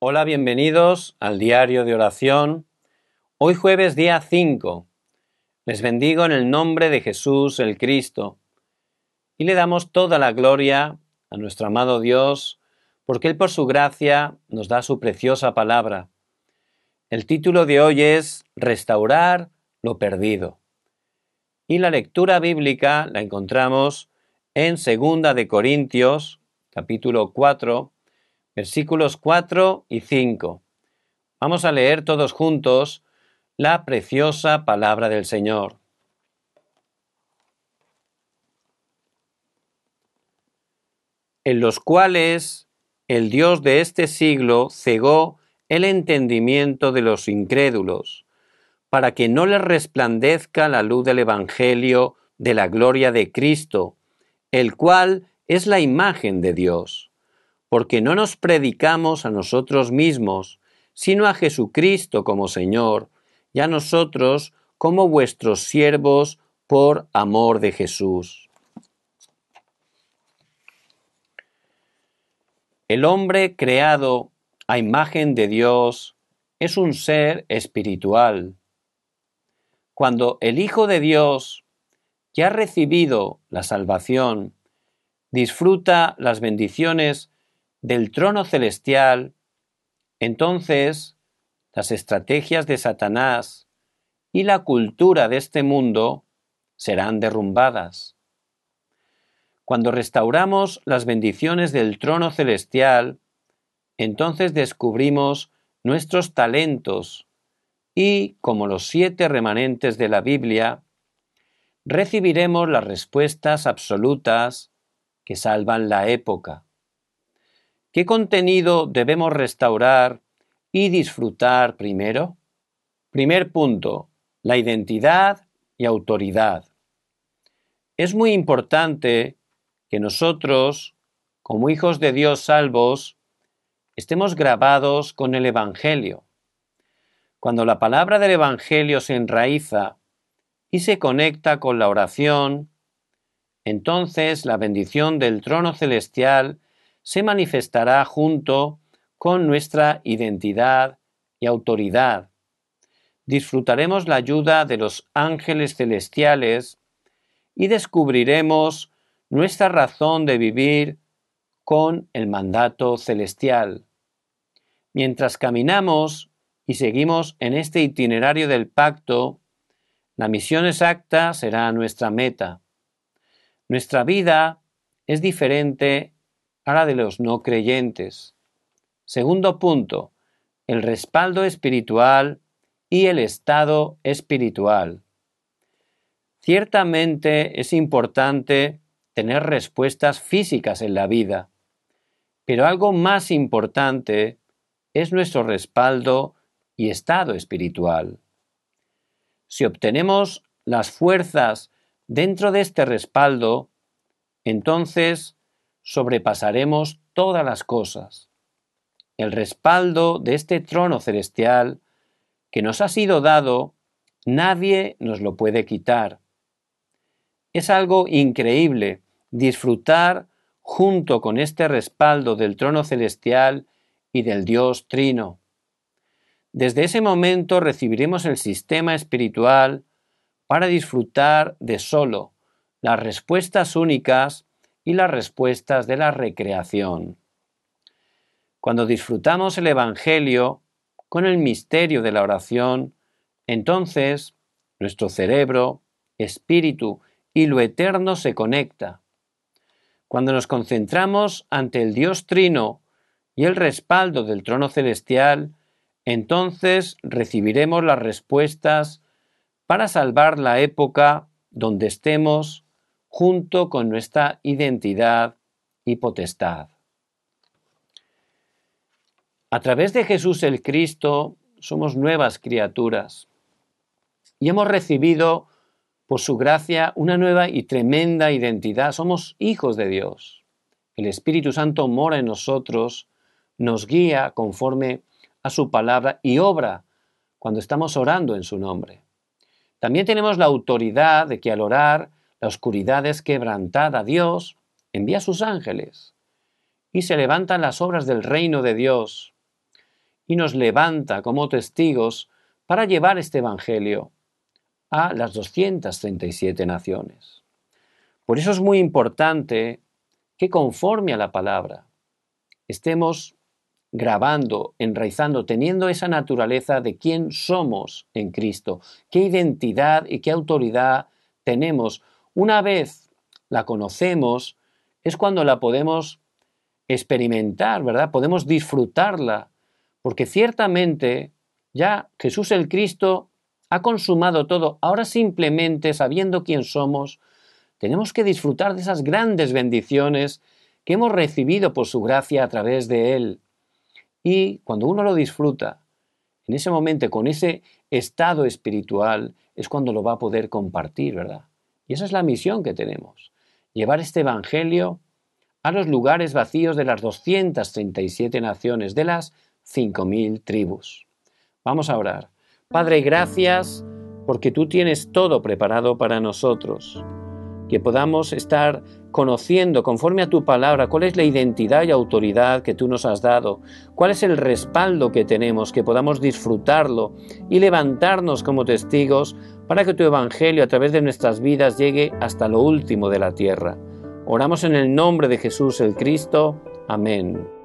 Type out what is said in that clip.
Hola, bienvenidos al diario de oración. Hoy jueves día 5. Les bendigo en el nombre de Jesús el Cristo y le damos toda la gloria a nuestro amado Dios porque Él por su gracia nos da su preciosa palabra. El título de hoy es Restaurar lo perdido. Y la lectura bíblica la encontramos en Segunda de Corintios, capítulo 4, versículos 4 y 5. Vamos a leer todos juntos la preciosa palabra del Señor. En los cuales el Dios de este siglo cegó el entendimiento de los incrédulos, para que no les resplandezca la luz del Evangelio de la gloria de Cristo, el cual es la imagen de Dios porque no nos predicamos a nosotros mismos, sino a Jesucristo como Señor, y a nosotros como vuestros siervos por amor de Jesús. El hombre creado a imagen de Dios es un ser espiritual. Cuando el Hijo de Dios, que ha recibido la salvación, disfruta las bendiciones del trono celestial, entonces las estrategias de Satanás y la cultura de este mundo serán derrumbadas. Cuando restauramos las bendiciones del trono celestial, entonces descubrimos nuestros talentos y, como los siete remanentes de la Biblia, recibiremos las respuestas absolutas que salvan la época. ¿Qué contenido debemos restaurar y disfrutar primero? Primer punto, la identidad y autoridad. Es muy importante que nosotros, como hijos de Dios salvos, estemos grabados con el Evangelio. Cuando la palabra del Evangelio se enraiza y se conecta con la oración, entonces la bendición del trono celestial se manifestará junto con nuestra identidad y autoridad. Disfrutaremos la ayuda de los ángeles celestiales y descubriremos nuestra razón de vivir con el mandato celestial. Mientras caminamos y seguimos en este itinerario del pacto, la misión exacta será nuestra meta. Nuestra vida es diferente a de los no creyentes. Segundo punto, el respaldo espiritual y el estado espiritual. Ciertamente es importante tener respuestas físicas en la vida, pero algo más importante es nuestro respaldo y estado espiritual. Si obtenemos las fuerzas dentro de este respaldo, entonces sobrepasaremos todas las cosas. El respaldo de este trono celestial que nos ha sido dado, nadie nos lo puede quitar. Es algo increíble disfrutar junto con este respaldo del trono celestial y del Dios Trino. Desde ese momento recibiremos el sistema espiritual para disfrutar de solo las respuestas únicas y las respuestas de la recreación. Cuando disfrutamos el Evangelio con el misterio de la oración, entonces nuestro cerebro, espíritu y lo eterno se conecta. Cuando nos concentramos ante el Dios Trino y el respaldo del trono celestial, entonces recibiremos las respuestas para salvar la época donde estemos junto con nuestra identidad y potestad. A través de Jesús el Cristo somos nuevas criaturas y hemos recibido por su gracia una nueva y tremenda identidad. Somos hijos de Dios. El Espíritu Santo mora en nosotros, nos guía conforme a su palabra y obra cuando estamos orando en su nombre. También tenemos la autoridad de que al orar la oscuridad es quebrantada. Dios envía sus ángeles y se levantan las obras del reino de Dios. y nos levanta como testigos para llevar este Evangelio a las 237 naciones. Por eso es muy importante que conforme a la palabra estemos grabando, enraizando, teniendo esa naturaleza de quién somos en Cristo, qué identidad y qué autoridad tenemos. Una vez la conocemos, es cuando la podemos experimentar, ¿verdad? Podemos disfrutarla, porque ciertamente ya Jesús el Cristo ha consumado todo. Ahora simplemente, sabiendo quién somos, tenemos que disfrutar de esas grandes bendiciones que hemos recibido por su gracia a través de Él. Y cuando uno lo disfruta, en ese momento, con ese estado espiritual, es cuando lo va a poder compartir, ¿verdad? Y esa es la misión que tenemos, llevar este Evangelio a los lugares vacíos de las 237 naciones, de las 5.000 tribus. Vamos a orar. Padre, gracias porque tú tienes todo preparado para nosotros que podamos estar conociendo conforme a tu palabra cuál es la identidad y autoridad que tú nos has dado, cuál es el respaldo que tenemos, que podamos disfrutarlo y levantarnos como testigos para que tu Evangelio a través de nuestras vidas llegue hasta lo último de la tierra. Oramos en el nombre de Jesús el Cristo. Amén.